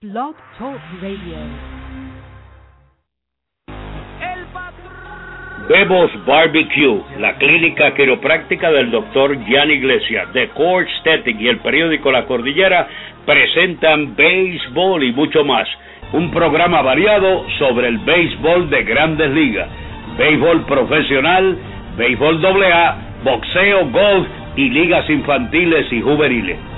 Blog Talk Radio. Bebos Barbecue, la clínica quiropráctica del doctor Jan Iglesias, The Core Aesthetic y el periódico La Cordillera presentan béisbol y mucho más. Un programa variado sobre el béisbol de grandes ligas, béisbol profesional, béisbol AA, boxeo, golf y ligas infantiles y juveniles.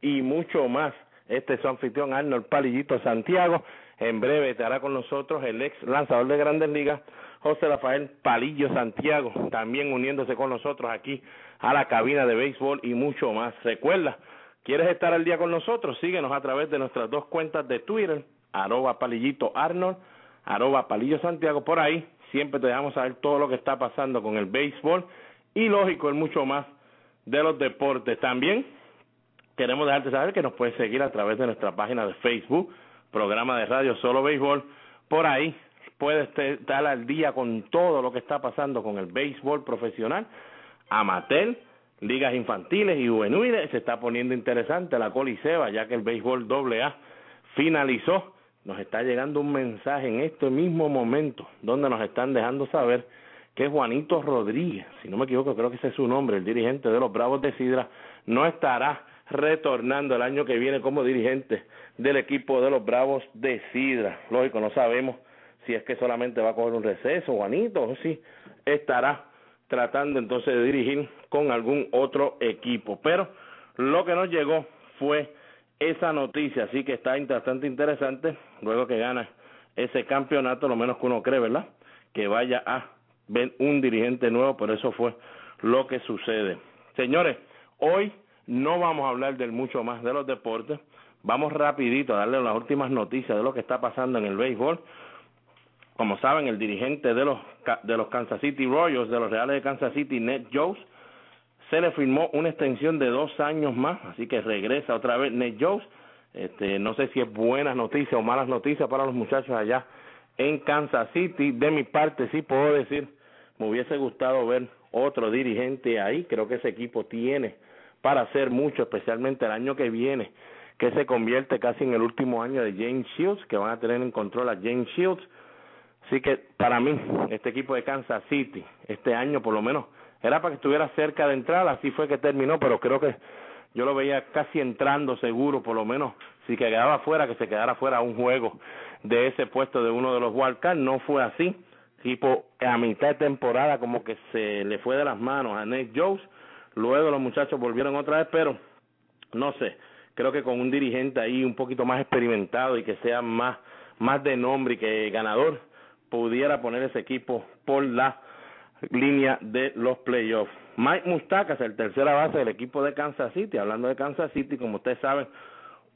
y mucho más. Este es su anfitrión Arnold Palillito Santiago. En breve estará con nosotros el ex lanzador de Grandes Ligas, José Rafael Palillo Santiago, también uniéndose con nosotros aquí a la cabina de béisbol y mucho más. Recuerda, ¿quieres estar al día con nosotros? Síguenos a través de nuestras dos cuentas de Twitter, arroba palillito Arnold, arroba palillo Santiago, por ahí siempre te dejamos saber todo lo que está pasando con el béisbol y lógico, el mucho más de los deportes. También queremos dejarte saber que nos puedes seguir a través de nuestra página de Facebook, programa de radio Solo Béisbol, por ahí puede estar al día con todo lo que está pasando con el béisbol profesional, amateur, ligas infantiles y juveniles. Se está poniendo interesante la coliseba, ya que el béisbol doble A finalizó. Nos está llegando un mensaje en este mismo momento, donde nos están dejando saber que Juanito Rodríguez, si no me equivoco, creo que ese es su nombre, el dirigente de los Bravos de Sidra, no estará retornando el año que viene como dirigente del equipo de los Bravos de Sidra. Lógico, no sabemos si es que solamente va a coger un receso, Juanito, o si estará tratando entonces de dirigir con algún otro equipo. Pero lo que nos llegó fue esa noticia, así que está bastante interesante, luego que gana ese campeonato, lo menos que uno cree, ¿verdad? Que vaya a ver un dirigente nuevo, pero eso fue lo que sucede. Señores, hoy no vamos a hablar del mucho más de los deportes, vamos rapidito a darle las últimas noticias de lo que está pasando en el béisbol, como saben, el dirigente de los, de los Kansas City Royals, de los Reales de Kansas City, Ned Jones, se le firmó una extensión de dos años más, así que regresa otra vez Ned Jones. Este, no sé si es buenas noticias o malas noticias para los muchachos allá en Kansas City. De mi parte, sí puedo decir, me hubiese gustado ver otro dirigente ahí. Creo que ese equipo tiene para hacer mucho, especialmente el año que viene, que se convierte casi en el último año de James Shields, que van a tener en control a James Shields. Así que para mí, este equipo de Kansas City, este año por lo menos, era para que estuviera cerca de entrar, así fue que terminó, pero creo que yo lo veía casi entrando seguro, por lo menos, si quedaba fuera, que se quedara fuera un juego de ese puesto de uno de los wildcards, no fue así, tipo a mitad de temporada como que se le fue de las manos a Nate Jones, luego los muchachos volvieron otra vez, pero no sé, creo que con un dirigente ahí un poquito más experimentado y que sea más, más de nombre y que ganador, pudiera poner ese equipo por la línea de los playoffs. Mike Mustacas, el tercera base del equipo de Kansas City, hablando de Kansas City, como ustedes saben,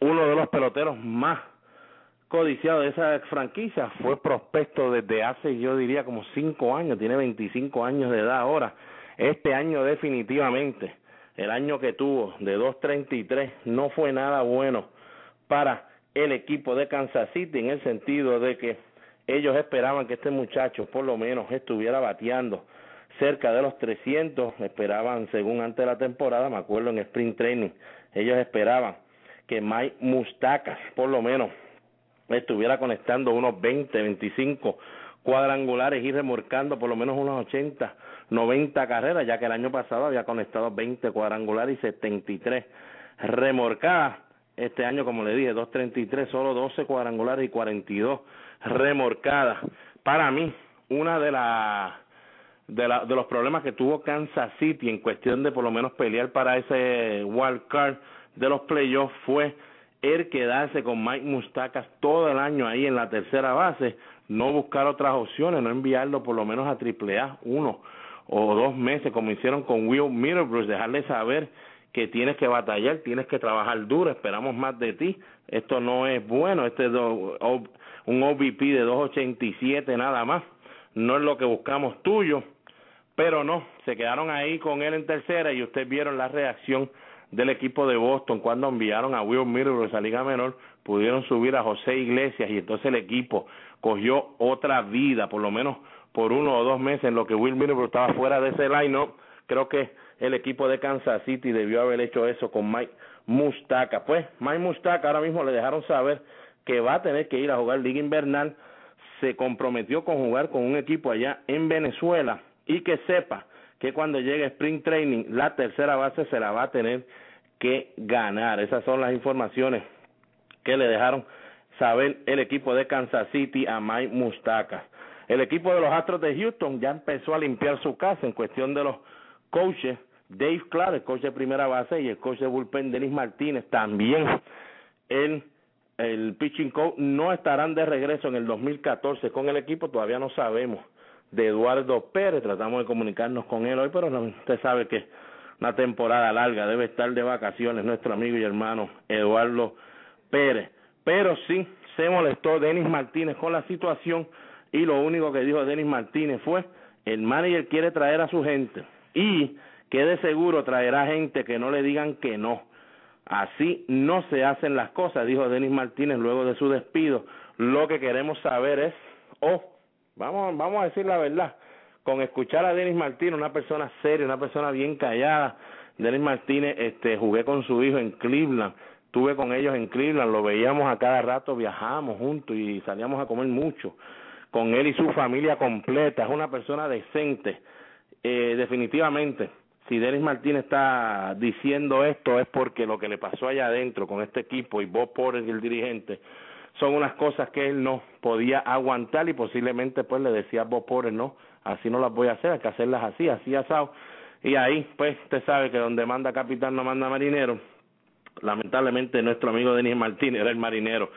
uno de los peloteros más codiciados de esa franquicia, fue prospecto desde hace, yo diría, como cinco años, tiene 25 años de edad ahora. Este año definitivamente, el año que tuvo de 2.33, no fue nada bueno para el equipo de Kansas City en el sentido de que ellos esperaban que este muchacho por lo menos estuviera bateando cerca de los 300, esperaban según antes de la temporada, me acuerdo en Spring Training, ellos esperaban que Mike Mustacas por lo menos estuviera conectando unos 20, 25 cuadrangulares y remorcando por lo menos unos 80, 90 carreras, ya que el año pasado había conectado 20 cuadrangulares y 73 remorcadas. este año, como le dije, 233, solo 12 cuadrangulares y 42 remorcadas. Para mí, una de las de, la, de los problemas que tuvo Kansas City en cuestión de por lo menos pelear para ese wild card de los playoffs fue el quedarse con Mike Mustacas todo el año ahí en la tercera base, no buscar otras opciones, no enviarlo por lo menos a Triple A uno o dos meses como hicieron con Will Middlebrook, dejarle saber que tienes que batallar, tienes que trabajar duro, esperamos más de ti, esto no es bueno, este es un OVP de 2.87 nada más, no es lo que buscamos tuyo, pero no, se quedaron ahí con él en tercera y ustedes vieron la reacción del equipo de Boston cuando enviaron a Will Miller esa liga menor, pudieron subir a José Iglesias y entonces el equipo cogió otra vida, por lo menos por uno o dos meses en lo que Will Miller estaba fuera de ese line creo que el equipo de Kansas City debió haber hecho eso con Mike Mustaca. Pues Mike Mustaca ahora mismo le dejaron saber que va a tener que ir a jugar liga invernal, se comprometió con jugar con un equipo allá en Venezuela y que sepa que cuando llegue Spring Training la tercera base se la va a tener que ganar. Esas son las informaciones que le dejaron saber el equipo de Kansas City a Mike Mustaca. El equipo de los Astros de Houston ya empezó a limpiar su casa en cuestión de los coaches. Dave Clark, el coach de primera base, y el coach de bullpen, Denis Martínez, también el, el pitching coach, no estarán de regreso en el 2014 con el equipo, todavía no sabemos de Eduardo Pérez. Tratamos de comunicarnos con él hoy, pero usted sabe que una temporada larga debe estar de vacaciones nuestro amigo y hermano Eduardo Pérez. Pero sí se molestó Denis Martínez con la situación y lo único que dijo Denis Martínez fue el manager quiere traer a su gente y que de seguro traerá gente que no le digan que no. Así no se hacen las cosas, dijo Denis Martínez luego de su despido. Lo que queremos saber es, oh, Vamos, vamos a decir la verdad. Con escuchar a Denis Martínez, una persona seria, una persona bien callada. Denis Martínez, este, jugué con su hijo en Cleveland, estuve con ellos en Cleveland, lo veíamos a cada rato, viajamos juntos y salíamos a comer mucho. Con él y su familia completa, es una persona decente. Eh, definitivamente, si Denis Martínez está diciendo esto es porque lo que le pasó allá adentro con este equipo y Bob Porter el dirigente son unas cosas que él no podía aguantar y posiblemente pues le decía a Bob Porter, no, así no las voy a hacer, hay que hacerlas así, así asado. Y ahí pues usted sabe que donde manda capitán no manda marinero. Lamentablemente nuestro amigo Denis Martínez era el marinero.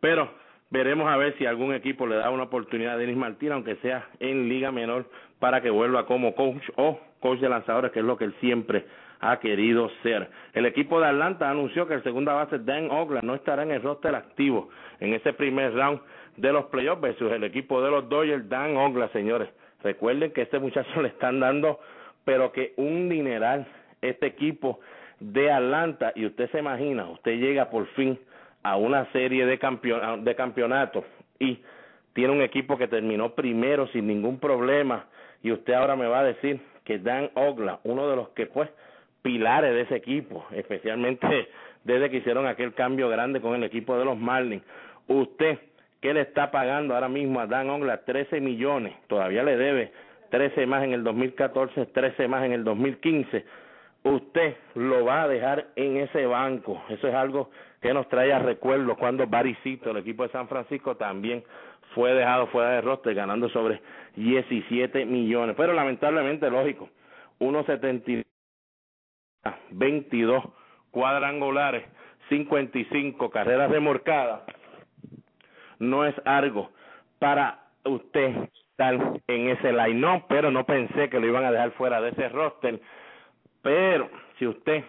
Pero veremos a ver si algún equipo le da una oportunidad a Denis Martínez, aunque sea en liga menor, para que vuelva como coach o coach de lanzadores, que es lo que él siempre ha querido ser. El equipo de Atlanta anunció que el segunda base Dan Ogla no estará en el roster activo en ese primer round de los playoffs versus el equipo de los Dodgers, Dan Ogla, señores. Recuerden que este muchacho le están dando, pero que un dineral, este equipo de Atlanta, y usted se imagina, usted llega por fin a una serie de, campeon de campeonatos y tiene un equipo que terminó primero sin ningún problema, y usted ahora me va a decir que Dan Ogla, uno de los que pues pilares de ese equipo, especialmente desde que hicieron aquel cambio grande con el equipo de los Marlins. Usted, ¿qué le está pagando ahora mismo a Dan Ongla? 13 millones, todavía le debe 13 más en el 2014, 13 más en el 2015. Usted lo va a dejar en ese banco. Eso es algo que nos trae a recuerdo cuando Baricito, el equipo de San Francisco, también fue dejado fuera de roster ganando sobre 17 millones. Pero lamentablemente, lógico, 1.70 22 cuadrangulares, 55 carreras remorcadas, no es algo para usted estar en ese line, pero no pensé que lo iban a dejar fuera de ese roster, pero si usted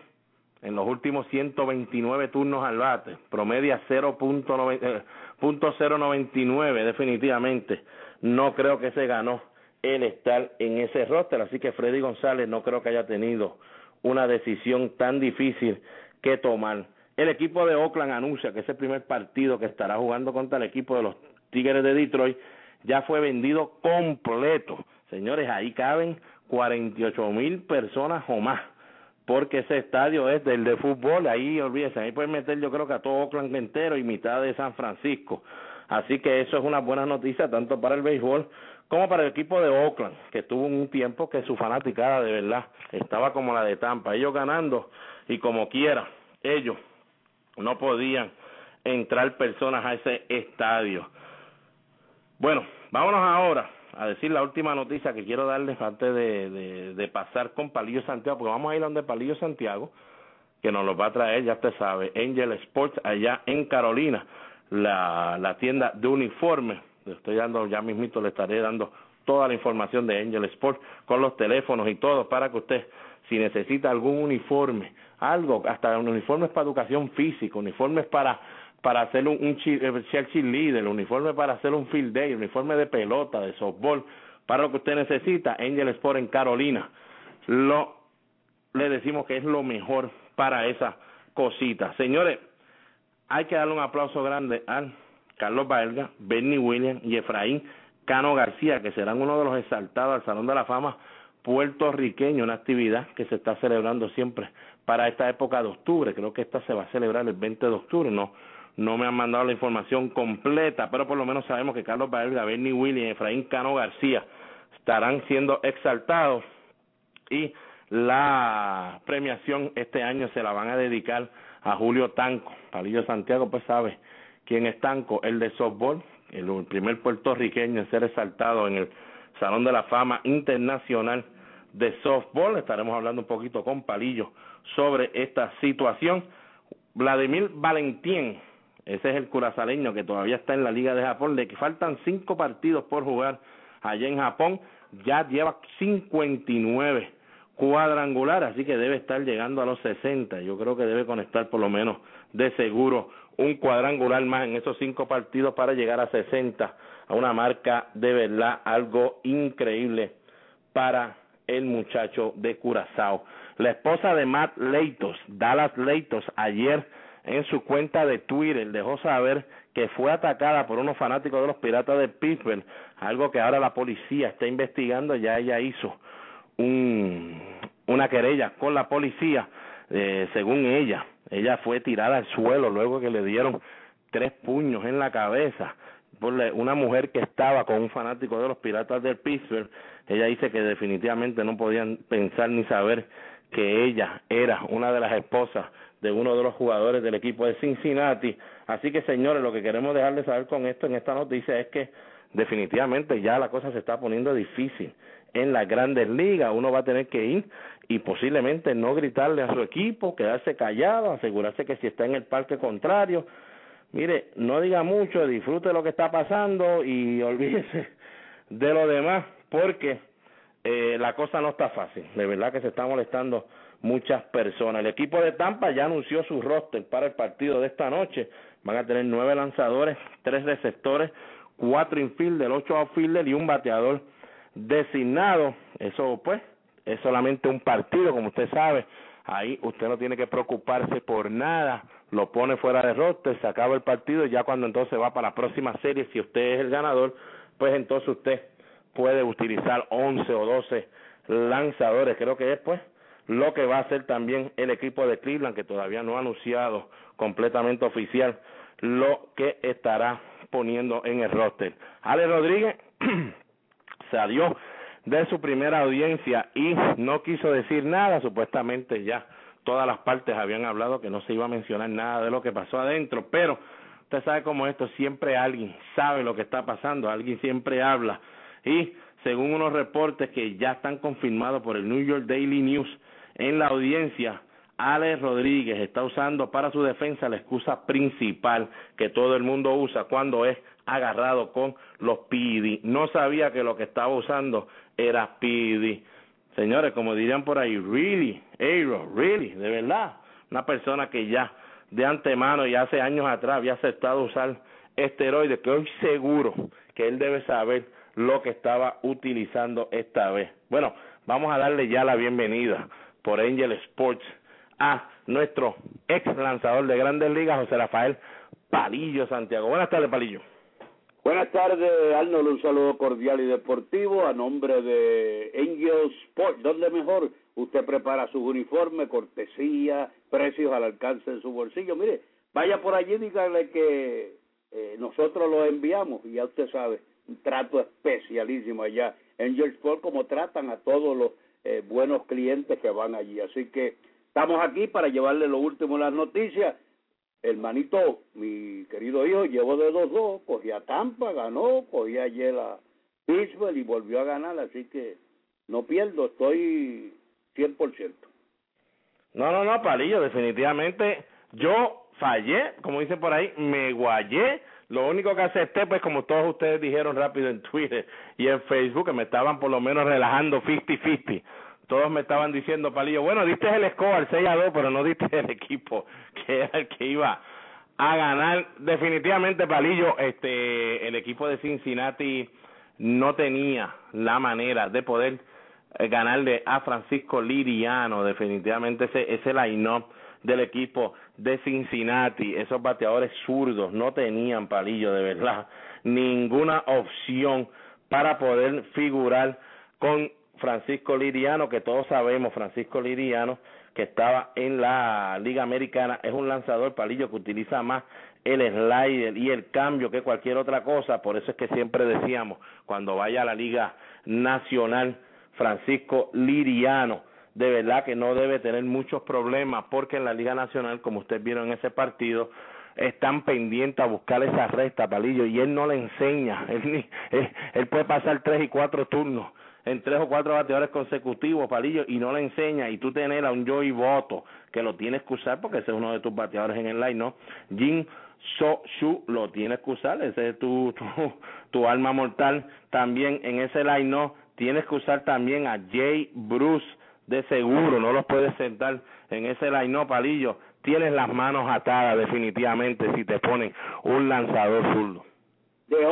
en los últimos 129 turnos al bate promedia 0.099 eh, definitivamente, no creo que se ganó el estar en ese roster, así que Freddy González no creo que haya tenido una decisión tan difícil que tomar. El equipo de Oakland anuncia que ese primer partido que estará jugando contra el equipo de los Tigres de Detroit ya fue vendido completo. Señores, ahí caben 48 mil personas o más, porque ese estadio es del de fútbol, ahí olvídense, ahí pueden meter yo creo que a todo Oakland entero y mitad de San Francisco. Así que eso es una buena noticia tanto para el béisbol como para el equipo de Oakland, que tuvo un tiempo que su fanaticada de verdad estaba como la de Tampa, ellos ganando y como quiera, ellos no podían entrar personas a ese estadio. Bueno, vámonos ahora a decir la última noticia que quiero darles antes de, de, pasar con Palillo Santiago, porque vamos a ir a donde Palillo Santiago, que nos lo va a traer, ya usted sabe, Angel Sports allá en Carolina, la, la tienda de uniformes. Le estoy dando, ya mismito le estaré dando toda la información de Angel Sports con los teléfonos y todo para que usted, si necesita algún uniforme, algo, hasta uniformes para educación física, uniformes para para hacer un, un Chelsea Leader, uniforme para hacer un field day, uniforme de pelota, de softball, para lo que usted necesita, Angel Sport en Carolina. Lo le decimos que es lo mejor para esa cosita. Señores, hay que darle un aplauso grande a Carlos Baelga, Bernie Williams y Efraín Cano García, que serán uno de los exaltados al Salón de la Fama puertorriqueño, una actividad que se está celebrando siempre para esta época de octubre. Creo que esta se va a celebrar el 20 de octubre, no no me han mandado la información completa, pero por lo menos sabemos que Carlos Baelga, Bernie Williams Efraín Cano García estarán siendo exaltados y la premiación este año se la van a dedicar a Julio Tanco. Palillo Santiago, pues sabe quién es Tanco, el de softball, el primer puertorriqueño en ser exaltado en el Salón de la Fama Internacional de Softball. Estaremos hablando un poquito con Palillo sobre esta situación. Vladimir Valentín, ese es el curazaleño que todavía está en la Liga de Japón, que faltan cinco partidos por jugar allá en Japón, ya lleva 59 cuadrangular, así que debe estar llegando a los 60. Yo creo que debe conectar por lo menos de seguro un cuadrangular más en esos cinco partidos para llegar a 60, a una marca de verdad algo increíble para el muchacho de Curazao. La esposa de Matt Leitos, Dallas Leitos, ayer en su cuenta de Twitter. Dejó saber que fue atacada por unos fanáticos de los Piratas de Pittsburgh, algo que ahora la policía está investigando, ya ella hizo un, una querella con la policía, eh, según ella, ella fue tirada al suelo luego que le dieron tres puños en la cabeza por una mujer que estaba con un fanático de los Piratas de Pittsburgh, ella dice que definitivamente no podían pensar ni saber que ella era una de las esposas de uno de los jugadores del equipo de Cincinnati. Así que, señores, lo que queremos dejarles saber con esto en esta noticia es que definitivamente ya la cosa se está poniendo difícil en las grandes ligas. Uno va a tener que ir y posiblemente no gritarle a su equipo, quedarse callado, asegurarse que si está en el parque contrario, mire, no diga mucho, disfrute lo que está pasando y olvídese de lo demás, porque eh, la cosa no está fácil. De verdad que se está molestando muchas personas. El equipo de Tampa ya anunció su roster para el partido de esta noche. Van a tener nueve lanzadores, tres receptores, cuatro infielders, ocho outfielders y un bateador designado. Eso, pues, es solamente un partido, como usted sabe. Ahí usted no tiene que preocuparse por nada. Lo pone fuera de roster, se acaba el partido y ya cuando entonces va para la próxima serie, si usted es el ganador, pues entonces usted puede utilizar once o doce lanzadores. Creo que después lo que va a hacer también el equipo de Cleveland, que todavía no ha anunciado completamente oficial lo que estará poniendo en el roster. Ale Rodríguez salió de su primera audiencia y no quiso decir nada, supuestamente ya todas las partes habían hablado que no se iba a mencionar nada de lo que pasó adentro, pero usted sabe cómo esto, siempre alguien sabe lo que está pasando, alguien siempre habla y según unos reportes que ya están confirmados por el New York Daily News, en la audiencia, Alex Rodríguez está usando para su defensa la excusa principal que todo el mundo usa cuando es agarrado con los PD. No sabía que lo que estaba usando era PD. Señores, como dirían por ahí, really, Aero, really, de verdad. Una persona que ya de antemano y hace años atrás había aceptado usar esteroides, que hoy seguro que él debe saber lo que estaba utilizando esta vez. Bueno, vamos a darle ya la bienvenida por Angel Sports a nuestro ex lanzador de grandes ligas, José Rafael Palillo Santiago. Buenas tardes, Palillo. Buenas tardes, Arnold. Un saludo cordial y deportivo a nombre de Angel Sports. ¿Dónde mejor usted prepara su uniforme, cortesía, precios al alcance de su bolsillo? Mire, vaya por allí y dígale que eh, nosotros lo enviamos y ya usted sabe, un trato especialísimo allá. Angel Sports, como tratan a todos los eh, buenos clientes que van allí. Así que estamos aquí para llevarle lo último las noticias. hermanito, mi querido hijo, llevó de 2-2, cogía Tampa, ganó, cogía ayer a Pittsburgh y volvió a ganar, así que no pierdo, estoy 100%. No, no, no, Palillo, definitivamente yo fallé, como dicen por ahí, me guayé. Lo único que acepté, pues como todos ustedes dijeron rápido en Twitter y en Facebook, que me estaban por lo menos relajando 50-50. Todos me estaban diciendo, Palillo, bueno, diste el score al 6 a 2, pero no diste el equipo que era el que iba a ganar. Definitivamente, Palillo, este, el equipo de Cincinnati no tenía la manera de poder eh, ganarle a Francisco Liriano, definitivamente ese, ese line-up del equipo de Cincinnati, esos bateadores zurdos no tenían palillo de verdad, ninguna opción para poder figurar con Francisco Liriano, que todos sabemos, Francisco Liriano, que estaba en la Liga Americana, es un lanzador palillo que utiliza más el slider y el cambio que cualquier otra cosa, por eso es que siempre decíamos, cuando vaya a la Liga Nacional, Francisco Liriano, de verdad que no debe tener muchos problemas porque en la Liga Nacional, como ustedes vieron en ese partido, están pendientes a buscar esa recta, Palillo, y él no le enseña, él, él, puede pasar tres y cuatro turnos en tres o cuatro bateadores consecutivos, Palillo, y no le enseña, y tú tener a un Joey Voto, que lo tienes que usar porque ese es uno de tus bateadores en el line, ¿no? Jim So Shu lo tienes que usar, ese es tu, tu, tu alma mortal también en ese line, ¿no? Tienes que usar también a Jay Bruce, de seguro, no los puedes sentar en ese line, Palillo. Tienes las manos atadas definitivamente si te ponen un lanzador zurdo. De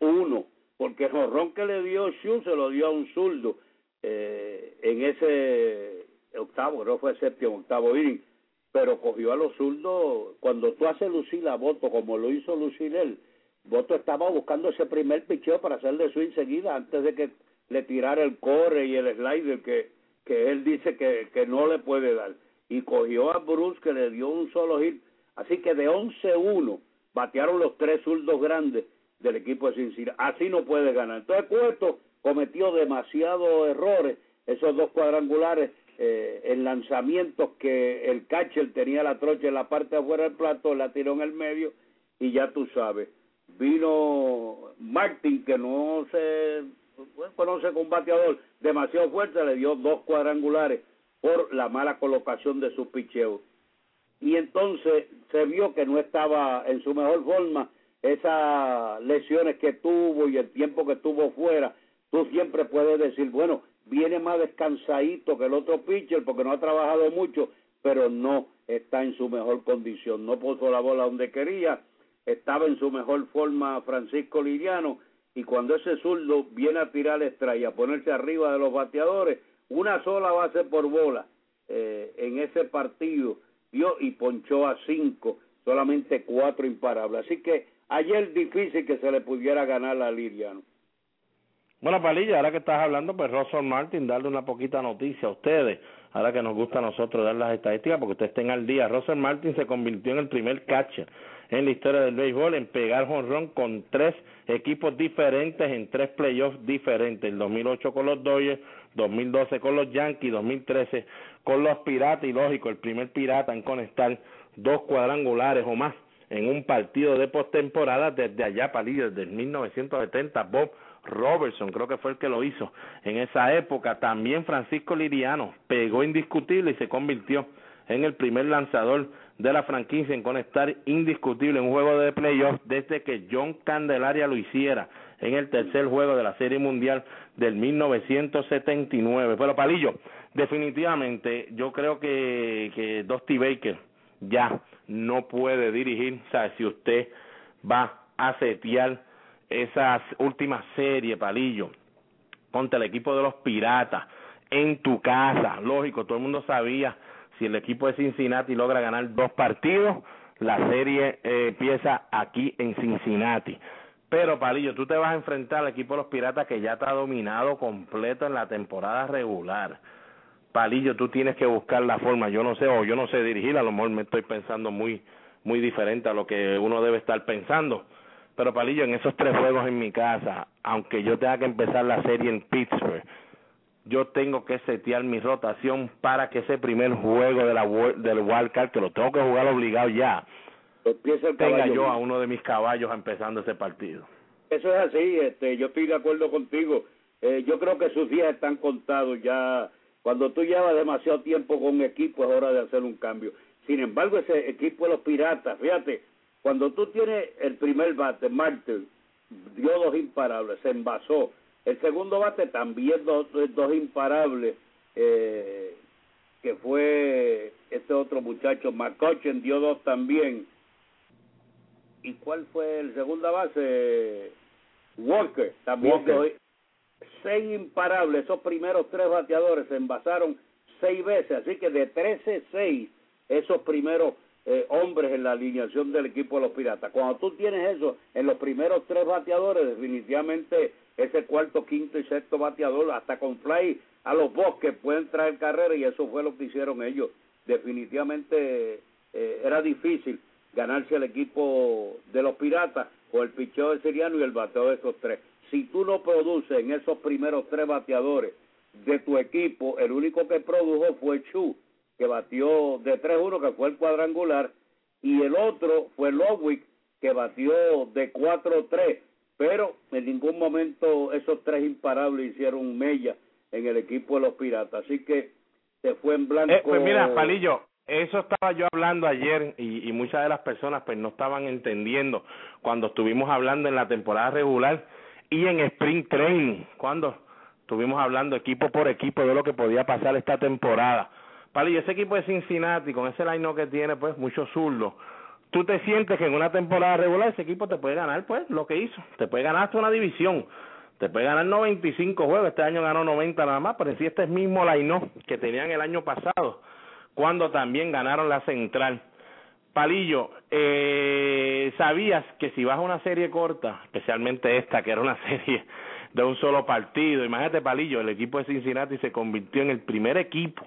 11-1, porque el jorrón que le dio Shu se lo dio a un zurdo eh, en ese octavo, no fue séptimo, octavo inning, pero cogió a los zurdos. Cuando tú haces lucir la Voto, como lo hizo lucir él, Voto estaba buscando ese primer picheo para hacerle su enseguida antes de que le tirara el core y el slider que que él dice que, que no le puede dar. Y cogió a Bruce que le dio un solo hit. Así que de 11-1 batearon los tres zurdos grandes del equipo de Cincinnati. Así no puede ganar. Entonces Puerto cometió demasiados errores. Esos dos cuadrangulares eh, en lanzamientos que el catcher tenía la trocha en la parte de afuera del plato, la tiró en el medio y ya tú sabes. Vino Martin que no se conoce con un bateador demasiado fuerte, le dio dos cuadrangulares por la mala colocación de su picheo. Y entonces se vio que no estaba en su mejor forma, esas lesiones que tuvo y el tiempo que estuvo fuera, tú siempre puedes decir, bueno, viene más descansadito que el otro pitcher porque no ha trabajado mucho, pero no está en su mejor condición, no puso la bola donde quería, estaba en su mejor forma Francisco Liriano y cuando ese zurdo viene a tirar extra y a ponerse arriba de los bateadores, una sola base por bola eh, en ese partido dio y ponchó a cinco, solamente cuatro imparables. Así que ayer difícil que se le pudiera ganar a Liriano. Bueno, Palilla, ahora que estás hablando, pues Russell Martin, darle una poquita noticia a ustedes, ahora que nos gusta a nosotros dar las estadísticas, porque ustedes estén al día. Russell Martin se convirtió en el primer catcher en la historia del béisbol en pegar jonrón con tres equipos diferentes en tres playoffs diferentes, el 2008 con los Dodgers, 2012 con los Yankees, 2013 con los Piratas. Y lógico, el primer Pirata en conectar dos cuadrangulares o más en un partido de postemporada desde allá para desde el 1970 Bob Robertson creo que fue el que lo hizo en esa época. También Francisco Liriano pegó indiscutible y se convirtió en el primer lanzador de la franquicia en conectar indiscutible en un juego de playoff desde que John Candelaria lo hiciera en el tercer juego de la Serie Mundial del 1979. Pero Palillo, definitivamente yo creo que, que Dusty Baker ya no puede dirigir, o sea, si usted va a setear esa última serie, Palillo, contra el equipo de los Piratas, en tu casa, lógico, todo el mundo sabía si el equipo de Cincinnati logra ganar dos partidos, la serie eh, empieza aquí en Cincinnati. Pero, Palillo, tú te vas a enfrentar al equipo de los Piratas que ya está dominado completo en la temporada regular. Palillo, tú tienes que buscar la forma. Yo no sé, o yo no sé dirigir, a lo mejor me estoy pensando muy, muy diferente a lo que uno debe estar pensando. Pero, Palillo, en esos tres juegos en mi casa, aunque yo tenga que empezar la serie en Pittsburgh, yo tengo que setear mi rotación para que ese primer juego de la, del Wildcard, que lo tengo que jugar obligado ya, empieza el tenga caballo yo a uno de mis caballos empezando ese partido. Eso es así, este, yo estoy de acuerdo contigo. Eh, yo creo que sus días están contados ya. Cuando tú llevas demasiado tiempo con un equipo es hora de hacer un cambio. Sin embargo, ese equipo de los Piratas, fíjate, cuando tú tienes el primer bate, Martin, dio dos imparables, se envasó. El segundo bate también dos, dos imparables, eh, que fue este otro muchacho, McCutcheon, dio dos también. ¿Y cuál fue el segunda base? Walker, también Walker. dio seis imparables. Esos primeros tres bateadores se envasaron seis veces, así que de 13-6 esos primeros eh, hombres en la alineación del equipo de los Piratas. Cuando tú tienes eso en los primeros tres bateadores, definitivamente ese cuarto, quinto y sexto bateador, hasta con fly a los bosques pueden traer carrera y eso fue lo que hicieron ellos. Definitivamente eh, era difícil ganarse el equipo de los Piratas con el picheo de Siriano y el bateo de esos tres. Si tú no produces en esos primeros tres bateadores de tu equipo, el único que produjo fue Chu, que batió de 3-1, que fue el cuadrangular, y el otro fue Lowick, que batió de 4-3, pero en ningún momento esos tres imparables hicieron mella en el equipo de los Piratas, así que se fue en blanco. Eh, pues mira, Palillo, eso estaba yo hablando ayer y, y muchas de las personas pues no estaban entendiendo cuando estuvimos hablando en la temporada regular y en Spring Training, cuando estuvimos hablando equipo por equipo de lo que podía pasar esta temporada. Palillo, ese equipo de Cincinnati, con ese line que tiene, pues muchos zurdos, tú te sientes que en una temporada regular ese equipo te puede ganar, pues, lo que hizo. Te puede ganar hasta una división. Te puede ganar 95 juegos. Este año ganó 90 nada más, pero si este es mismo line que tenían el año pasado, cuando también ganaron la central. Palillo, eh, ¿sabías que si vas a una serie corta, especialmente esta, que era una serie de un solo partido, imagínate Palillo, el equipo de Cincinnati se convirtió en el primer equipo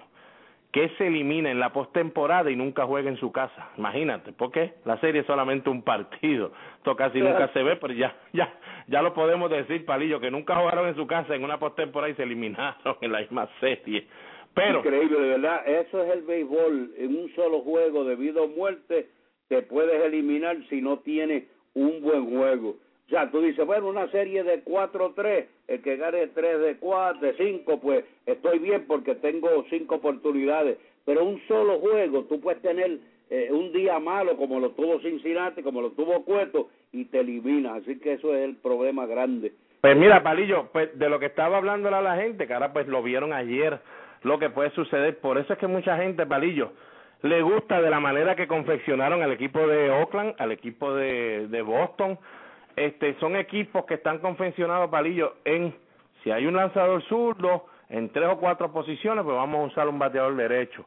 que se elimina en la postemporada y nunca juega en su casa. Imagínate, porque la serie es solamente un partido. Esto casi nunca se ve, pero ya, ya, ya lo podemos decir, Palillo, que nunca jugaron en su casa en una postemporada y se eliminaron en la misma serie. Pero Increíble, de verdad. Eso es el béisbol. En un solo juego de vida o muerte te puedes eliminar si no tienes un buen juego. Sea, tú dices, bueno, una serie de 4-3, el que gane 3 de 4, de 5, pues estoy bien porque tengo 5 oportunidades. Pero un solo juego, tú puedes tener eh, un día malo como lo tuvo Cincinnati, como lo tuvo Cueto, y te eliminas. Así que eso es el problema grande. Pues mira, Palillo, pues de lo que estaba hablando a la gente, que ahora pues lo vieron ayer, lo que puede suceder. Por eso es que mucha gente, Palillo, le gusta de la manera que confeccionaron al equipo de Oakland, al equipo de, de Boston. Este, son equipos que están confeccionados, Palillo, en si hay un lanzador zurdo, en tres o cuatro posiciones, pues vamos a usar un bateador derecho.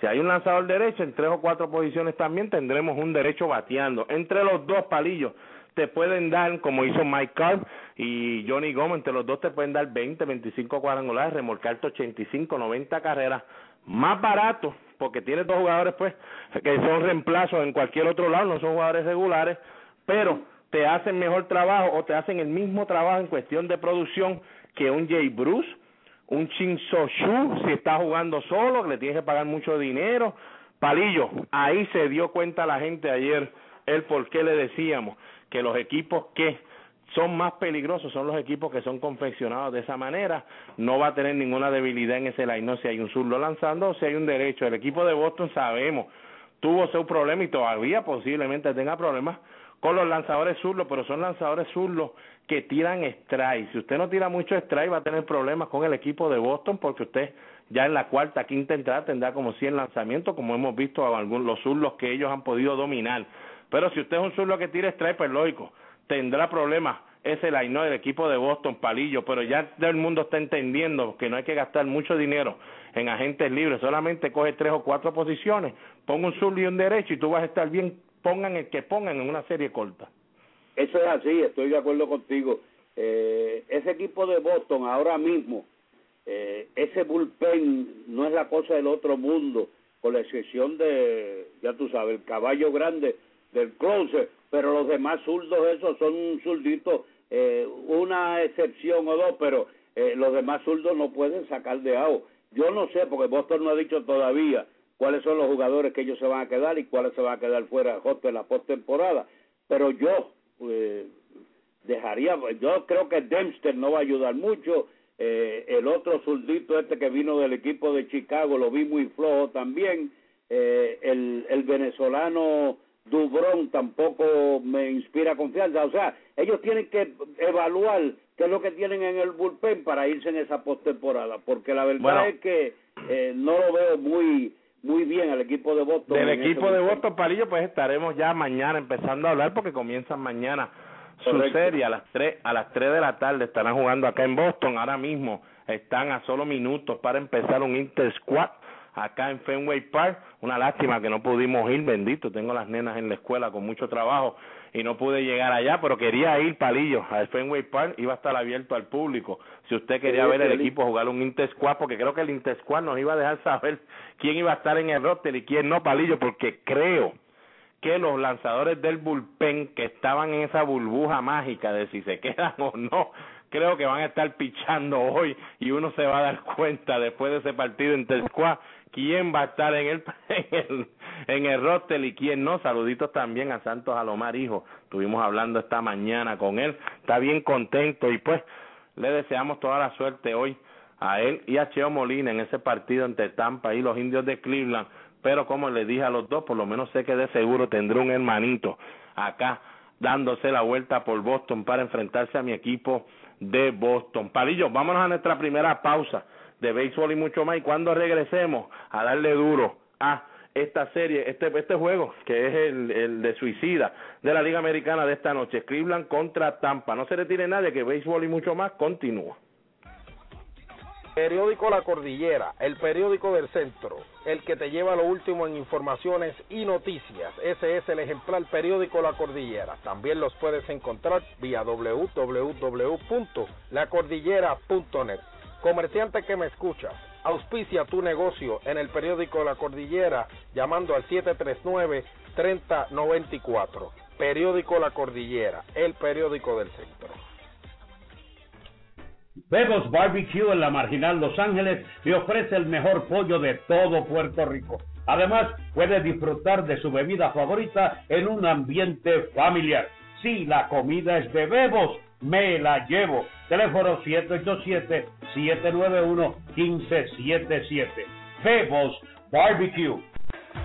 Si hay un lanzador derecho, en tres o cuatro posiciones también tendremos un derecho bateando. Entre los dos palillos te pueden dar, como hizo Mike Carr y Johnny Gómez, entre los dos te pueden dar 20, 25 cuadrangulares, remolcarte 85, 90 carreras, más barato, porque tienes dos jugadores pues que son reemplazos en cualquier otro lado, no son jugadores regulares, pero te hacen mejor trabajo o te hacen el mismo trabajo en cuestión de producción que un Jay Bruce, un Chin So Shu, si está jugando solo, que le tienes que pagar mucho dinero. Palillo, ahí se dio cuenta la gente ayer el por qué le decíamos que los equipos que son más peligrosos son los equipos que son confeccionados de esa manera. No va a tener ninguna debilidad en ese line, no si hay un zurdo lanzando o si hay un derecho. El equipo de Boston sabemos, tuvo su problema y todavía posiblemente tenga problemas con los lanzadores zurdos, pero son lanzadores zurdos que tiran strike. Si usted no tira mucho strike, va a tener problemas con el equipo de Boston porque usted ya en la cuarta, quinta entrada tendrá como 100 lanzamientos, como hemos visto a algunos los zurdos que ellos han podido dominar. Pero si usted es un zurdo que tira strike, pues lógico, tendrá problemas ese line del equipo de Boston, palillo, pero ya todo el mundo está entendiendo que no hay que gastar mucho dinero en agentes libres, solamente coge tres o cuatro posiciones, ponga un zurdo y un derecho y tú vas a estar bien, pongan el que pongan en una serie corta. Eso es así, estoy de acuerdo contigo. Eh, ese equipo de Boston ahora mismo, eh, ese bullpen no es la cosa del otro mundo, con la excepción de, ya tú sabes, el caballo grande del closer, pero los demás zurdos esos son un zurdito, eh, una excepción o dos, pero eh, los demás zurdos no pueden sacar de agua. Yo no sé, porque Boston no ha dicho todavía cuáles son los jugadores que ellos se van a quedar y cuáles se van a quedar fuera de la postemporada. Pero yo eh, dejaría, yo creo que Dempster no va a ayudar mucho. Eh, el otro zurdito este que vino del equipo de Chicago lo vi muy flojo también. Eh, el, el venezolano Dubrón tampoco me inspira confianza. O sea, ellos tienen que evaluar qué es lo que tienen en el bullpen para irse en esa postemporada, porque la verdad es que eh, no lo veo muy muy bien al equipo de Boston. Del equipo de Boston, Palillo, pues estaremos ya mañana empezando a hablar porque comienzan mañana su serie a las tres a las tres de la tarde estarán jugando acá en Boston. Ahora mismo están a solo minutos para empezar un Inter Squad acá en Fenway Park. Una lástima que no pudimos ir, bendito. Tengo las nenas en la escuela con mucho trabajo y no pude llegar allá, pero quería ir, Palillo, al Fenway Park. Iba a estar abierto al público. Si usted quería ver el equipo jugar un Inter Squad, porque creo que el Inter Squad nos iba a dejar saber quién iba a estar en el roster y quién no, Palillo, porque creo que los lanzadores del bullpen que estaban en esa burbuja mágica de si se quedan o no, creo que van a estar pichando hoy y uno se va a dar cuenta después de ese partido en Squad quién va a estar en el, en el, en el roster y quién no. Saluditos también a Santos Alomar, hijo. Estuvimos hablando esta mañana con él. Está bien contento y pues le deseamos toda la suerte hoy a él y a Cheo Molina en ese partido entre Tampa y los indios de Cleveland pero como le dije a los dos, por lo menos sé que de seguro tendré un hermanito acá dándose la vuelta por Boston para enfrentarse a mi equipo de Boston. Palillo, vámonos a nuestra primera pausa de béisbol y mucho más y cuando regresemos a darle duro a esta serie, este, este juego que es el, el de suicida de la Liga Americana de esta noche, Cleveland contra Tampa. No se retire nadie que béisbol y mucho más continúa. Periódico La Cordillera, el periódico del centro, el que te lleva lo último en informaciones y noticias. Ese es el ejemplar periódico La Cordillera. También los puedes encontrar vía www.lacordillera.net. Comerciante que me escuchas, auspicia tu negocio en el periódico La Cordillera llamando al 739-3094. Periódico La Cordillera, el periódico del centro. Bebos Barbecue en la Marginal Los Ángeles le ofrece el mejor pollo de todo Puerto Rico. Además, puede disfrutar de su bebida favorita en un ambiente familiar. Si la comida es de Bebos, me la llevo. Teléfono 787-791-1577. Bebos Barbecue.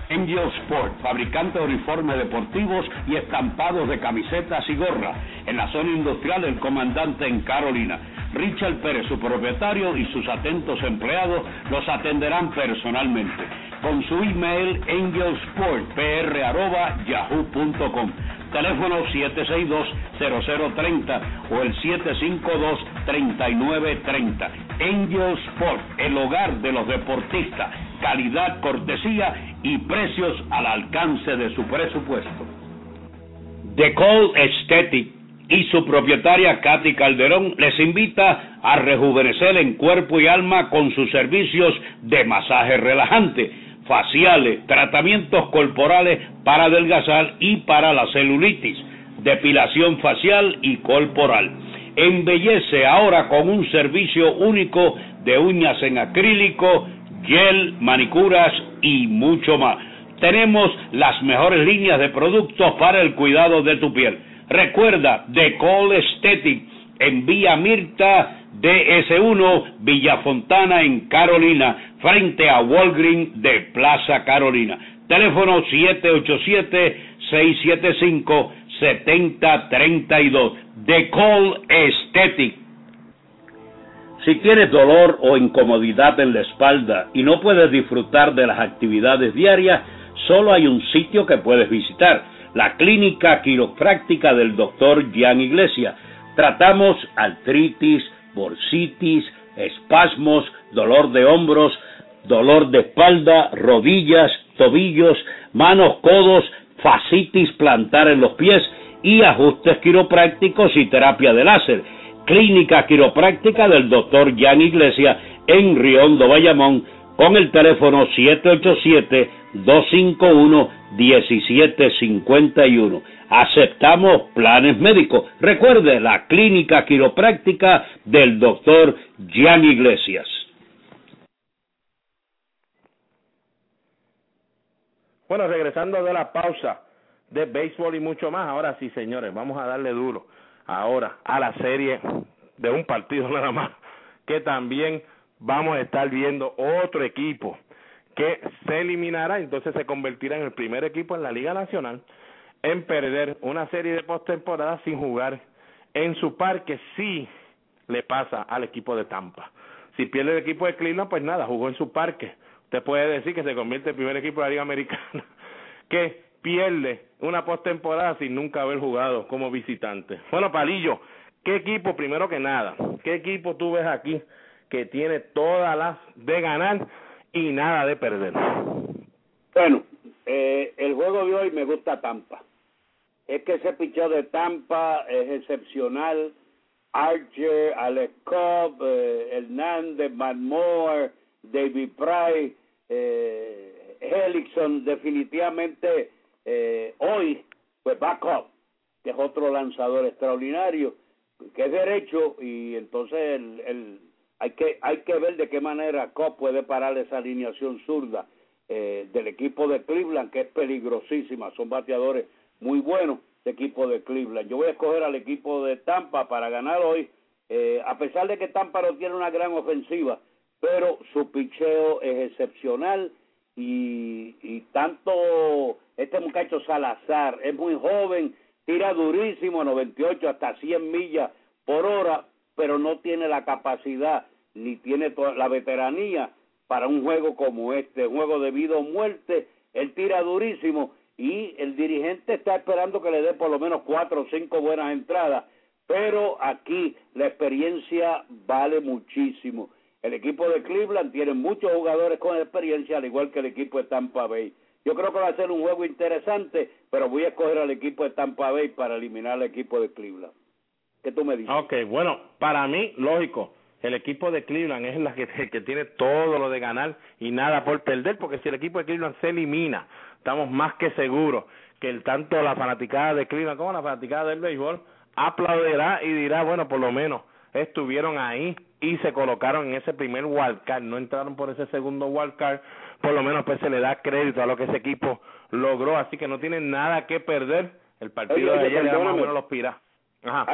Angel Sport, fabricante de uniformes deportivos y estampados de camisetas y gorras en la zona industrial del comandante en Carolina. Richard Pérez, su propietario, y sus atentos empleados los atenderán personalmente con su email angelsportpr.yahoo.com teléfono 762-0030 o el 752-3930. Angel Sport, el hogar de los deportistas, calidad, cortesía y precios al alcance de su presupuesto. The Call Aesthetic y su propietaria Katy Calderón les invita a rejuvenecer en cuerpo y alma con sus servicios de masaje relajante, faciales, tratamientos corporales para adelgazar y para la celulitis, depilación facial y corporal. Embellece ahora con un servicio único de uñas en acrílico, gel, manicuras y mucho más. Tenemos las mejores líneas de productos para el cuidado de tu piel Recuerda, Decol Aesthetic en Vía Mirta DS1 Villa Fontana en Carolina, frente a Walgreen de Plaza Carolina. Teléfono 787-675-7032. Decol Aesthetic. Si tienes dolor o incomodidad en la espalda y no puedes disfrutar de las actividades diarias, solo hay un sitio que puedes visitar la clínica quiropráctica del doctor Gian Iglesia. Tratamos artritis, bursitis, espasmos, dolor de hombros, dolor de espalda, rodillas, tobillos, manos, codos, fascitis plantar en los pies y ajustes quiroprácticos y terapia de láser. Clínica quiropráctica del doctor Jan Iglesia en Riondo, Bayamón, con el teléfono 787-251-1751. Aceptamos planes médicos. Recuerde la clínica quiropráctica del doctor Jan Iglesias. Bueno, regresando de la pausa de béisbol y mucho más, ahora sí, señores, vamos a darle duro ahora a la serie de un partido nada más, que también vamos a estar viendo otro equipo que se eliminará, entonces se convertirá en el primer equipo en la Liga Nacional en perder una serie de postemporada sin jugar en su parque, sí le pasa al equipo de Tampa. Si pierde el equipo de Cleveland, pues nada, jugó en su parque. Usted puede decir que se convierte en el primer equipo de la Liga Americana que pierde una postemporada sin nunca haber jugado como visitante. Bueno, Palillo, ¿qué equipo, primero que nada, qué equipo tú ves aquí que tiene todas las de ganar y nada de perder? Bueno, eh, el juego de hoy me gusta Tampa. Es que ese picheo de Tampa es excepcional. Archer, Alex Cobb, eh, Hernández, Matt Moore, David Price, eh, definitivamente eh, hoy, pues backup, que es otro lanzador extraordinario, que es derecho y entonces el, el, hay que hay que ver de qué manera Cobb puede parar esa alineación zurda eh, del equipo de Cleveland, que es peligrosísima, son bateadores muy buenos de equipo de Cleveland. Yo voy a escoger al equipo de Tampa para ganar hoy, eh, a pesar de que Tampa no tiene una gran ofensiva, pero su picheo es excepcional y, y tanto este muchacho Salazar es muy joven, tira durísimo, 98 hasta 100 millas por hora, pero no tiene la capacidad ni tiene toda la veteranía para un juego como este, un juego de vida o muerte, él tira durísimo y el dirigente está esperando que le dé por lo menos cuatro o cinco buenas entradas, pero aquí la experiencia vale muchísimo. El equipo de Cleveland tiene muchos jugadores con experiencia, al igual que el equipo de Tampa Bay. Yo creo que va a ser un juego interesante, pero voy a escoger al equipo de Tampa Bay para eliminar al equipo de Cleveland. ¿Qué tú me dices? Ok, bueno, para mí, lógico, el equipo de Cleveland es la que, el que tiene todo lo de ganar y nada por perder, porque si el equipo de Cleveland se elimina, estamos más que seguros que el tanto la fanaticada de Cleveland como la fanaticada del béisbol aplaudirá y dirá, bueno, por lo menos estuvieron ahí y se colocaron en ese primer wildcard, no entraron por ese segundo wildcard, por lo menos pues se le da crédito a lo que ese equipo logró, así que no tienen nada que perder. El partido Oye, de ayer era más o menos los pira. Ajá.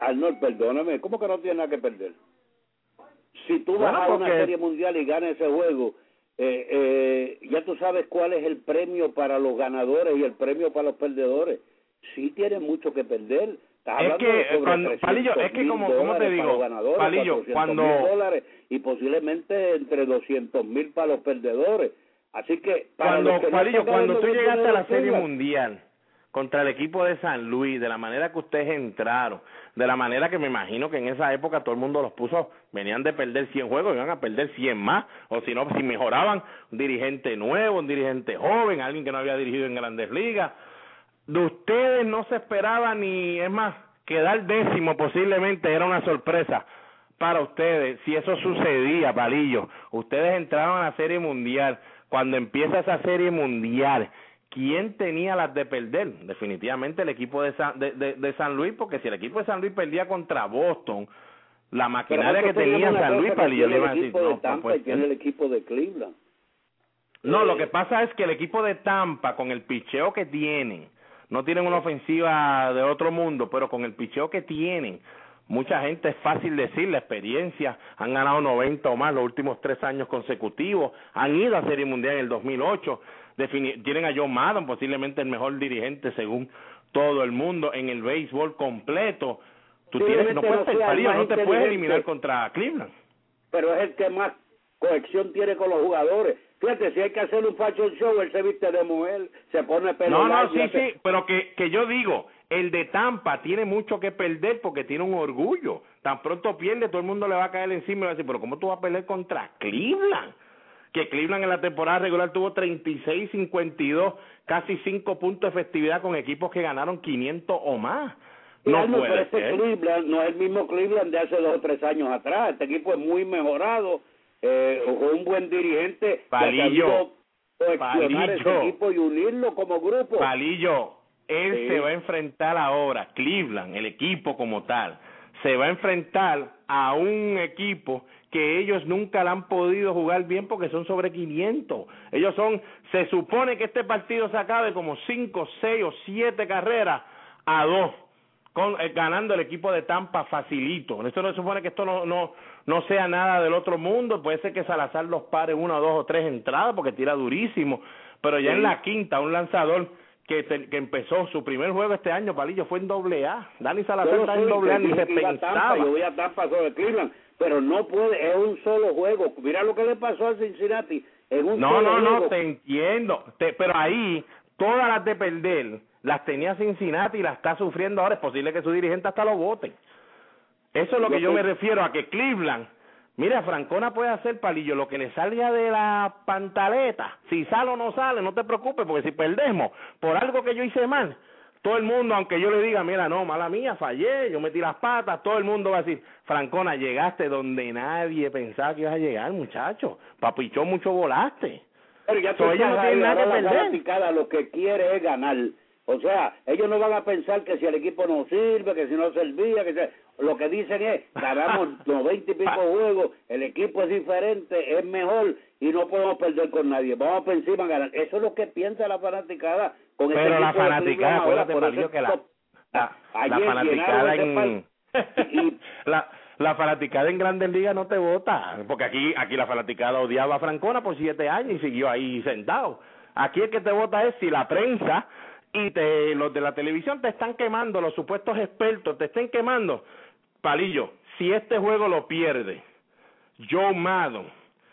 Arnold, perdóname, ¿cómo que no tiene nada que perder? Si tú Bueno, vas a una serie mundial y ganas ese juego, eh, eh, ya tú sabes cuál es el premio para los ganadores y el premio para los perdedores. Sí tienen mucho que perder. Es que, cuando- Palillo, es que 300.000 como- ¿cómo te dólares digo? para los ganadores, Palillo, 400.000 cuando- dólares y posiblemente entre 200 mil para los perdedores. Así que para Cuando, que Palillo, cuando tú llegaste a la Serie. Mundial contra el equipo de San Luis, de la manera que ustedes entraron, de la manera que me imagino que en esa época todo el mundo los puso, venían de perder 100 juegos, iban a perder 100 más, o si no, si mejoraban, un dirigente nuevo, un dirigente joven, alguien que no había dirigido en grandes ligas. De ustedes no se esperaba ni, es más, quedar décimo posiblemente era una sorpresa para ustedes. Si eso sucedía, Palillo, ustedes entraban a la Serie Mundial. Cuando empieza esa Serie Mundial, ¿quién tenía las de perder? Definitivamente el equipo de San, de, de, de San Luis, porque si el equipo de San Luis perdía contra Boston, la maquinaria que tenía San Luis, Palillo, le a decir, no, Tampa puede y tiene el equipo de Cleveland. No, Eh, lo que pasa es que el equipo de Tampa, con el picheo que tienen, no tienen una ofensiva de otro mundo, pero con el picheo que tienen, mucha gente es fácil decir, la experiencia, han ganado 90 o más los últimos tres años consecutivos, han ido a Serie Mundial en el 2008, defini- tienen a John Madden, posiblemente el mejor dirigente según todo el mundo en el béisbol completo. Tú tienes, no puedes no te puedes eliminar contra Cleveland. pero es el que más conexión tiene con los jugadores. Fíjate, si hay que hacer un fashion show, él se viste de mujer, se pone pelo No, no, sí, hace- sí, pero que, que yo digo, el de Tampa tiene mucho que perder porque tiene un orgullo. Tan pronto pierde, todo el mundo le va a caer encima y va a decir, pero ¿cómo tú vas a perder contra Cleveland? Que Cleveland en la temporada regular tuvo 36-52, casi 5 puntos de efectividad con equipos que ganaron 500 o más. No pero puede este ser. Cleveland no es el mismo Cleveland de hace dos o tres años atrás. Este equipo es muy mejorado, eh, con un buen dirigente que ha Palillo, ese Palillo. equipo y unirlo como grupo. Palillo, él Sí. se va a enfrentar ahora, Cleveland, el equipo como tal, se va a enfrentar a un equipo que ellos nunca le han podido jugar bien porque son sobre 500. Ellos son, se supone que este partido se acabe como 5, 6 o 7 carreras a 2, con, eh, ganando el equipo de Tampa facilito. Esto no se supone que esto no, no, no sea nada del otro mundo. Puede ser que Salazar los pare una, dos o tres entradas porque tira durísimo. Pero ya en la quinta, un lanzador que, que empezó su primer juego este año, Palillo, fue en doble A. Dani Salazar está en doble A, ni se pensaba. yo voy a Tampa sobre Cleveland, pero no puede, es un solo juego. Mira lo que le pasó al Cincinnati en un no, solo no, juego. No, te entiendo, te, pero ahí todas las de perder las tenía Cincinnati y las está sufriendo ahora. Es posible que su dirigente hasta lo voten. Eso es lo que yo me refiero a que Cleveland Mira, Francona puede hacer palillo lo que le salga de la pantaleta. Si sale o no sale, no te preocupes, porque si perdemos por algo que yo hice mal, todo el mundo, aunque yo le diga, mira, no, mala mía, fallé, yo metí las patas, todo el mundo va a decir, Francona, llegaste donde nadie pensaba que ibas a llegar, muchacho. Papichón, mucho volaste. Pero ya tú ella no tiene nada que perder. lo que quiere es ganar. O sea, ellos no van a pensar que si el equipo no sirve, que si no servía, que si... lo que dicen es, ganamos noventa y pico juegos, el equipo es diferente, es mejor y no podemos perder con nadie. Vamos por encima a ganar. Eso es lo que piensa la fanaticada. Con Pero este la fanaticada, acuérdate, Mario, que la, la, la fanaticada en... la, la fanaticada en Grandes Ligas no te vota, porque aquí aquí la fanaticada odiaba a Francona por siete años y siguió ahí sentado. Aquí el que te vota es si la prensa y te, los de la televisión te están quemando, los supuestos expertos te estén quemando. Palillo, si este juego lo pierde, Joe Maddon,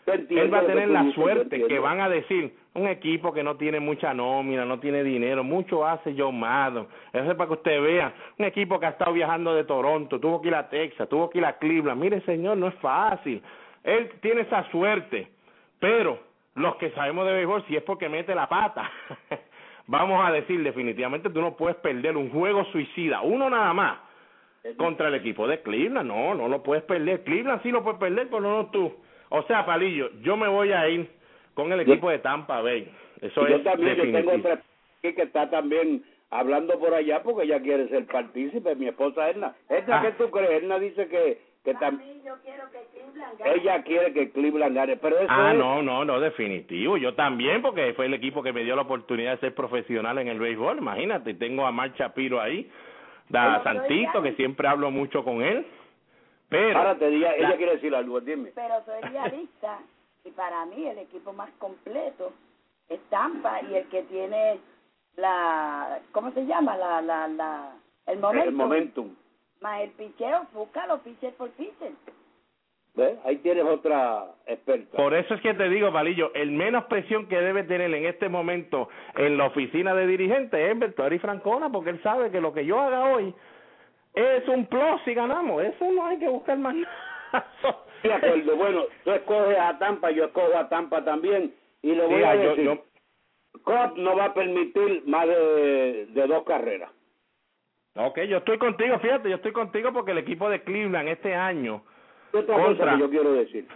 él va a tener la suerte que van a decir un equipo que no tiene mucha nómina, no tiene dinero, mucho hace Joe Maddon. Eso es para que usted vea, un equipo que ha estado viajando de Toronto, tuvo que ir a Texas, tuvo que ir a Cleveland. Mire, señor, no es fácil. Él tiene esa suerte, pero los que sabemos de béisbol, si es porque mete la pata. vamos a decir definitivamente tú no puedes perder un juego suicida, uno nada más, contra el equipo de Cleveland, no, no lo puedes perder. Cleveland sí lo puedes perder, pero no tú. O sea, Palillo, yo me voy a ir con el equipo de Tampa Bay. Eso yo es también, definitivo. yo tengo otra que está también hablando por allá porque ella quiere ser partícipe, mi esposa Edna. Edna, Ah. ¿qué tú crees? Edna dice que que también ella quiere que Cleveland gane, pero eso Ah, es no, no, no, definitivo. Yo también, porque fue el equipo que me dio la oportunidad de ser profesional en el béisbol. Imagínate, tengo a Mar Shapiro ahí, da Pero Santito, que siempre hablo mucho con él. Pero, Ahora te diga, ella la- quiere decir algo, dime. Pero soy realista y para mí el equipo más completo es Tampa y el que tiene la, ¿cómo se llama? La, la, la, el momento. El momentum. Más el picheo, búscalo pitcher por pitcher. ¿Ves? Ahí tienes otra experta. Por eso es que te digo, Palillo, el menos presión que debe tener en este momento en la oficina de dirigente es Bertori Francona, porque él sabe que lo que yo haga hoy es un plus si ganamos. Eso no hay que buscar más nada. De acuerdo, bueno, tú escoges a Tampa, yo escojo a Tampa también y le voy Sí, a yo- decir, yo- Cobb no va a permitir más de, de dos carreras. Ok, yo estoy contigo, fíjate, yo estoy contigo porque el equipo de Cleveland este año, Otra cosa Contra. que yo quiero decir,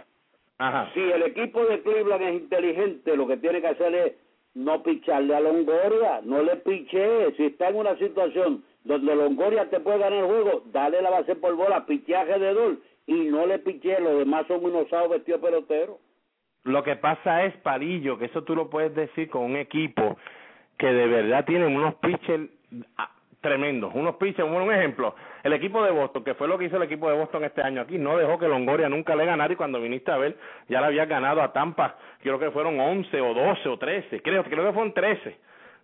ajá, si el equipo de Cleveland es inteligente, lo que tiene que hacer es no picharle a Longoria, no le piche, si está en una situación donde Longoria te puede ganar el juego, dale la base por bola, pichaje de dol y no le piche, los demás son unos sábados vestidos peloteros. Lo que pasa es, Palillo, que eso tú lo puedes decir con un equipo que de verdad tienen unos pitchers tremendos, unos pitchers, un ejemplo, el equipo de Boston, que fue lo que hizo el equipo de Boston este año aquí, no dejó que Longoria nunca le ganara y cuando viniste a ver, ya le había ganado a Tampa, creo que fueron 11 o 12 o 13, creo, creo que fueron 13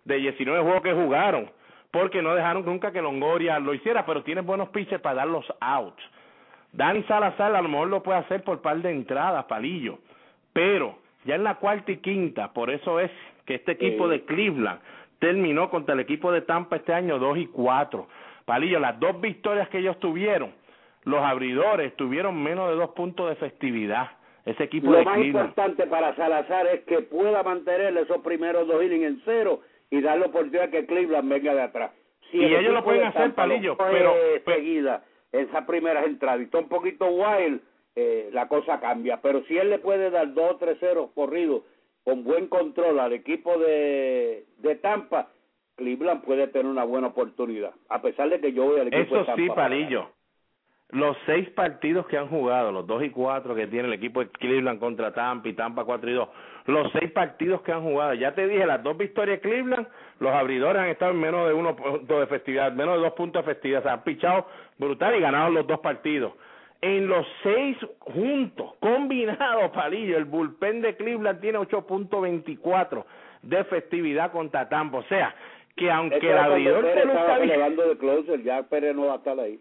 de 19 juegos que jugaron, porque no dejaron nunca que Longoria lo hiciera, pero tiene buenos pitchers para dar los outs. Dani Salazar a lo mejor lo puede hacer por par de entradas, palillo. Pero ya en la cuarta y quinta, por eso es que este equipo de Cleveland terminó contra el equipo de Tampa este año 2 y 4. Palillo, las dos victorias que ellos tuvieron, los abridores tuvieron menos de dos puntos de festividad. Ese equipo Lo de más Cleveland. importante para Salazar es que pueda mantener esos primeros dos innings en cero y dar la oportunidad que Cleveland venga de atrás. Si Y el ellos lo pueden de hacer, Palillo, pero- seguida esas primeras entradas y está un poquito wild, eh, la cosa cambia. Pero si él le puede dar dos o tres ceros corridos con buen control al equipo de, de Tampa, Cleveland puede tener una buena oportunidad. A pesar de que yo voy al equipo Eso de Tampa. sí, para Palillo. los seis partidos que han jugado, los dos y cuatro que tiene el equipo de Cleveland contra Tampa y Tampa cuatro y dos, los seis partidos que han jugado, ya te dije, las dos victorias de Cleveland, los abridores han estado en menos de uno punto de festividad, menos de dos puntos de festividad, se han pichado brutal y ganado los dos partidos. En los seis juntos, combinados, Palillo, el bullpen de Cleveland tiene 8.24 de festividad contra Tampa, o sea, que aunque el abridor se lo está de closer, ya Pérez no va a estar ahí.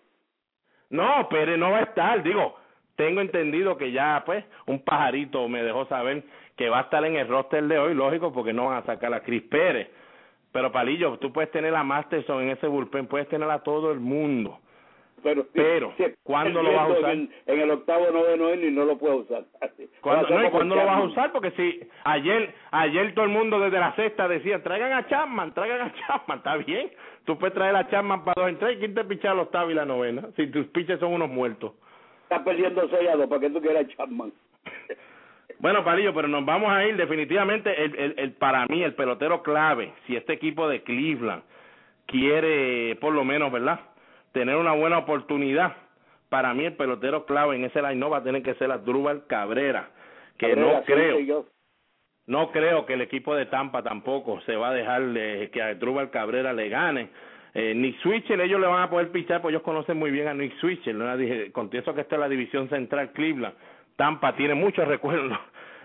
No, Pérez no va a estar, digo, tengo entendido que ya, pues, un pajarito me dejó saber que va a estar en el roster de hoy, lógico, porque no van a sacar a Chris Pérez. Pero Palillo, tú puedes tener a Masterson en ese bullpen, puedes tener a todo el mundo. Pero, pero ¿cuándo lo vas a usar? En, el octavo noveno y no lo puedo usar. ¿Cuándo, no, ¿y cuándo lo vas a usar? Porque si ayer ayer todo el mundo desde la sexta decía, traigan a Chapman, traigan a Chapman, está bien. Tú puedes traer a Chapman para dos en tres. ¿Quién te picha el octavo y la novena? Si tus piches son unos muertos. Está perdiendo sellado para que tú quieras Chapman. Bueno, Palillo, pero nos vamos a ir definitivamente, el, el, el, para mí, el pelotero clave, si este equipo de Cleveland quiere, por lo menos, ¿verdad?, tener una buena oportunidad, para mí el pelotero clave en ese line va a tener que ser Drubal Cabrera, que no creo, no creo que el equipo de Tampa tampoco se va a dejar que a Drubal Cabrera le gane. Eh, Nick Switcher, ellos le van a poder pichar, pues ellos conocen muy bien a Nick Switcher, ¿no? confieso que esta es la división central Cleveland, Tampa tiene muchos recuerdos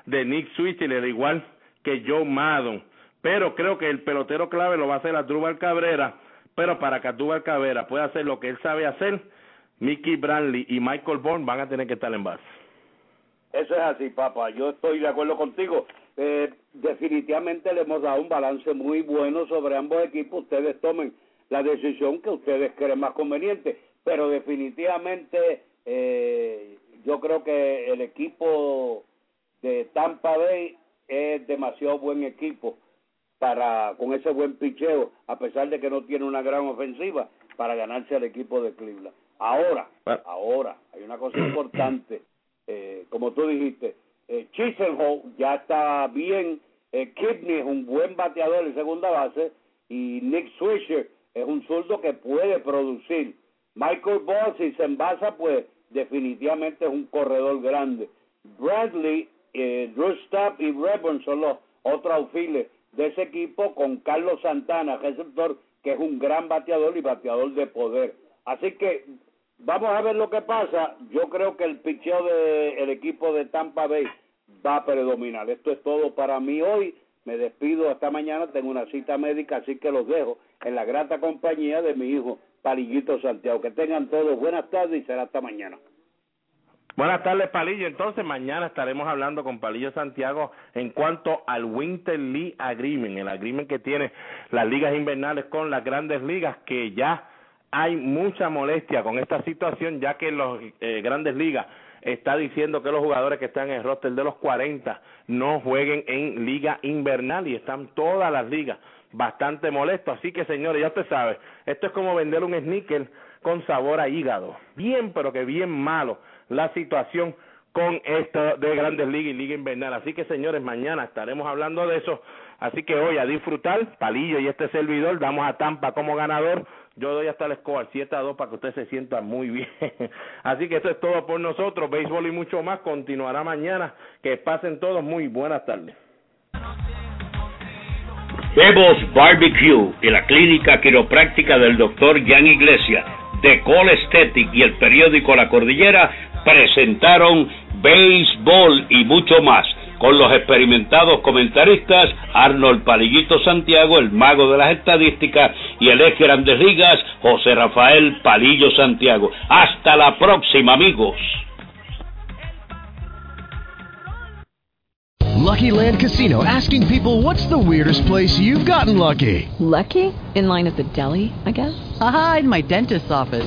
de Nick Switcher, al igual que Joe Maddon, pero creo que el pelotero clave lo va a hacer Drubal Cabrera, pero para que Adúbal Cabrera pueda hacer lo que él sabe hacer, Mickey Brantley y Michael Bourne van a tener que estar en base. Eso es así, papá. Yo estoy de acuerdo contigo. Eh, definitivamente le hemos dado un balance muy bueno sobre ambos equipos. Ustedes tomen la decisión que ustedes creen más conveniente. Pero definitivamente eh, yo creo que el equipo de Tampa Bay es demasiado buen equipo para con ese buen picheo, a pesar de que no tiene una gran ofensiva, para ganarse al equipo de Cleveland. Ahora, ahora, hay una cosa importante, eh, como tú dijiste, eh, ya está bien, eh, Kidney es un buen bateador en segunda base y Nick Swisher es un zurdo que puede producir. Michael Boss, si se envasa, pues definitivamente es un corredor grande. Bradley, eh, Drew Stapp y Reborn son los otros auxiles de ese equipo con Carlos Santana, receptor, que es un gran bateador y bateador de poder. Así que vamos a ver lo que pasa. Yo creo que el picheo del equipo de Tampa Bay va a predominar. Esto es todo para mí hoy. Me despido hasta mañana. Tengo una cita médica, así que los dejo en la grata compañía de mi hijo Palillito Santiago. Que tengan todos buenas tardes y será hasta mañana. Buenas tardes, Palillo. Entonces, mañana estaremos hablando con Palillo Santiago en cuanto al Winter League Agreement, el agreement que tiene las ligas invernales con las grandes ligas, que ya hay mucha molestia con esta situación, ya que las eh, grandes ligas está diciendo que los jugadores que están en el roster de los 40 no jueguen en liga invernal y están todas las ligas bastante molestos. Así que, señores, ya usted sabe, esto es como vender un sneaker con sabor a hígado. Bien, pero que bien malo la situación con esto de Grandes Ligas y Liga Invernal. Así que, señores, mañana estaremos hablando de eso. Así que hoy a disfrutar, Palillo y este servidor, damos a Tampa como ganador. Yo doy hasta el score 7 a 2 para que usted se sienta muy bien. Así que eso es todo por nosotros. Béisbol y mucho más continuará mañana. Que pasen todos muy buenas tardes. Bebos Barbecue y la clínica del doctor de y el periódico La Cordillera presentaron béisbol y mucho más con los experimentados comentaristas Arnold Palillito Santiago, el mago de las estadísticas, y el ex Grandes Ligas, José Rafael Palillo Santiago. Hasta la próxima, amigos. Lucky Land Casino asking people what's the weirdest place you've gotten lucky? Lucky? In line at the deli, I guess? Aha, in my dentist's office.